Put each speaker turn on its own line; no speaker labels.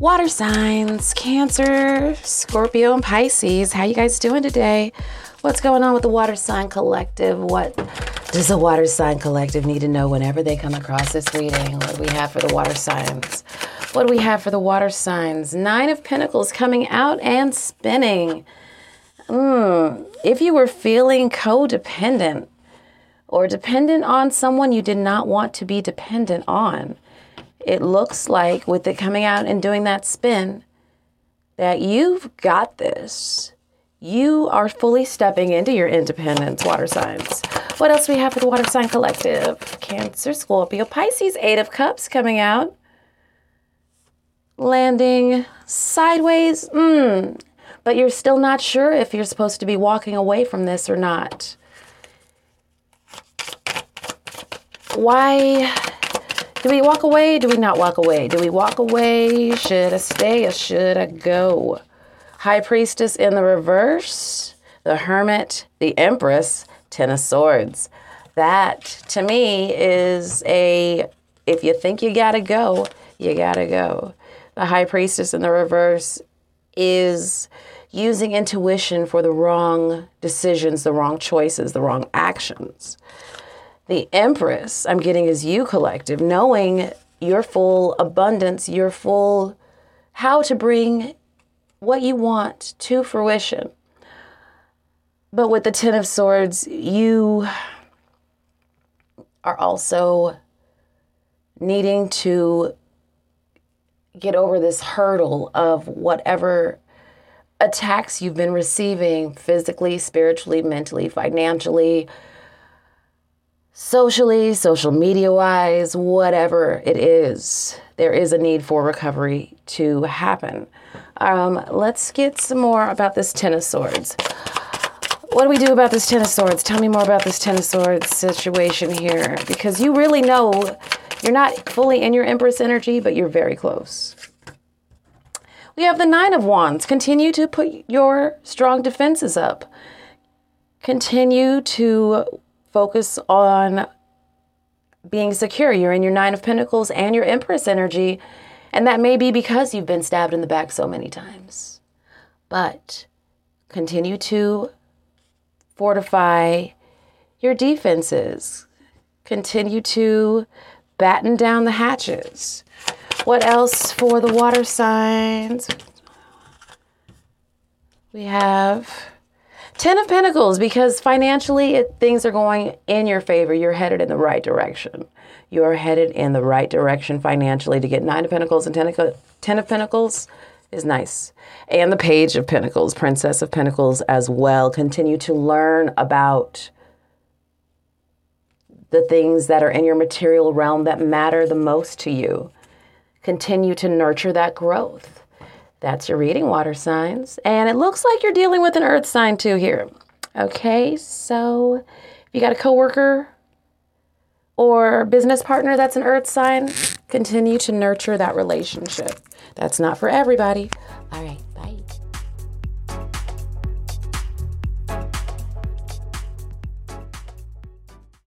Water signs, Cancer, Scorpio, and Pisces. How you guys doing today? What's going on with the Water Sign Collective? What does the Water Sign Collective need to know whenever they come across this reading? What do we have for the water signs? What do we have for the water signs? Nine of Pentacles coming out and spinning. Mm, if you were feeling codependent or dependent on someone you did not want to be dependent on, it looks like with it coming out and doing that spin that you've got this. You are fully stepping into your independence, water signs. What else do we have for the water sign collective? Cancer, Scorpio, Pisces, Eight of Cups coming out. Landing sideways. Mm. But you're still not sure if you're supposed to be walking away from this or not. Why do we walk away? Do we not walk away? Do we walk away? Should I stay or should I go? High Priestess in the reverse, the Hermit, the Empress, Ten of Swords. That to me is a if you think you gotta go, you gotta go. The High Priestess in the reverse is using intuition for the wrong decisions, the wrong choices, the wrong actions the Empress I'm getting is you collective, knowing your full abundance, your full how to bring what you want to fruition. But with the Ten of Swords, you are also needing to get over this hurdle of whatever attacks you've been receiving physically, spiritually, mentally, financially socially, social media wise, whatever it is, there is a need for recovery to happen. Um, let's get some more about this Ten of Swords. What do we do about this Ten of Swords? Tell me more about this Ten of Swords situation here because you really know you're not fully in your Empress energy, but you're very close. We have the Nine of Wands. Continue to put your strong defenses up. Continue to focus on being secure. You're in your Nine of Pentacles and your Empress energy. And that may be because you've been stabbed in the back so many times. But continue to fortify your defenses. Continue to batten down the hatches. What else for the water signs? We have Ten of Pentacles, because financially it, things are going in your favor. You're headed in the right direction. You're headed in the right direction financially to get Nine of Pentacles and ten of, ten of Pentacles is nice. And the Page of Pentacles, Princess of Pentacles as well. Continue to learn about the things that are in your material realm that matter the most to you. Continue to nurture that growth. That's your reading water signs. And it looks like you're dealing with an earth sign too here. Okay, so if you got a coworker or business partner that's an earth sign, continue to nurture that relationship. That's not for everybody. All right.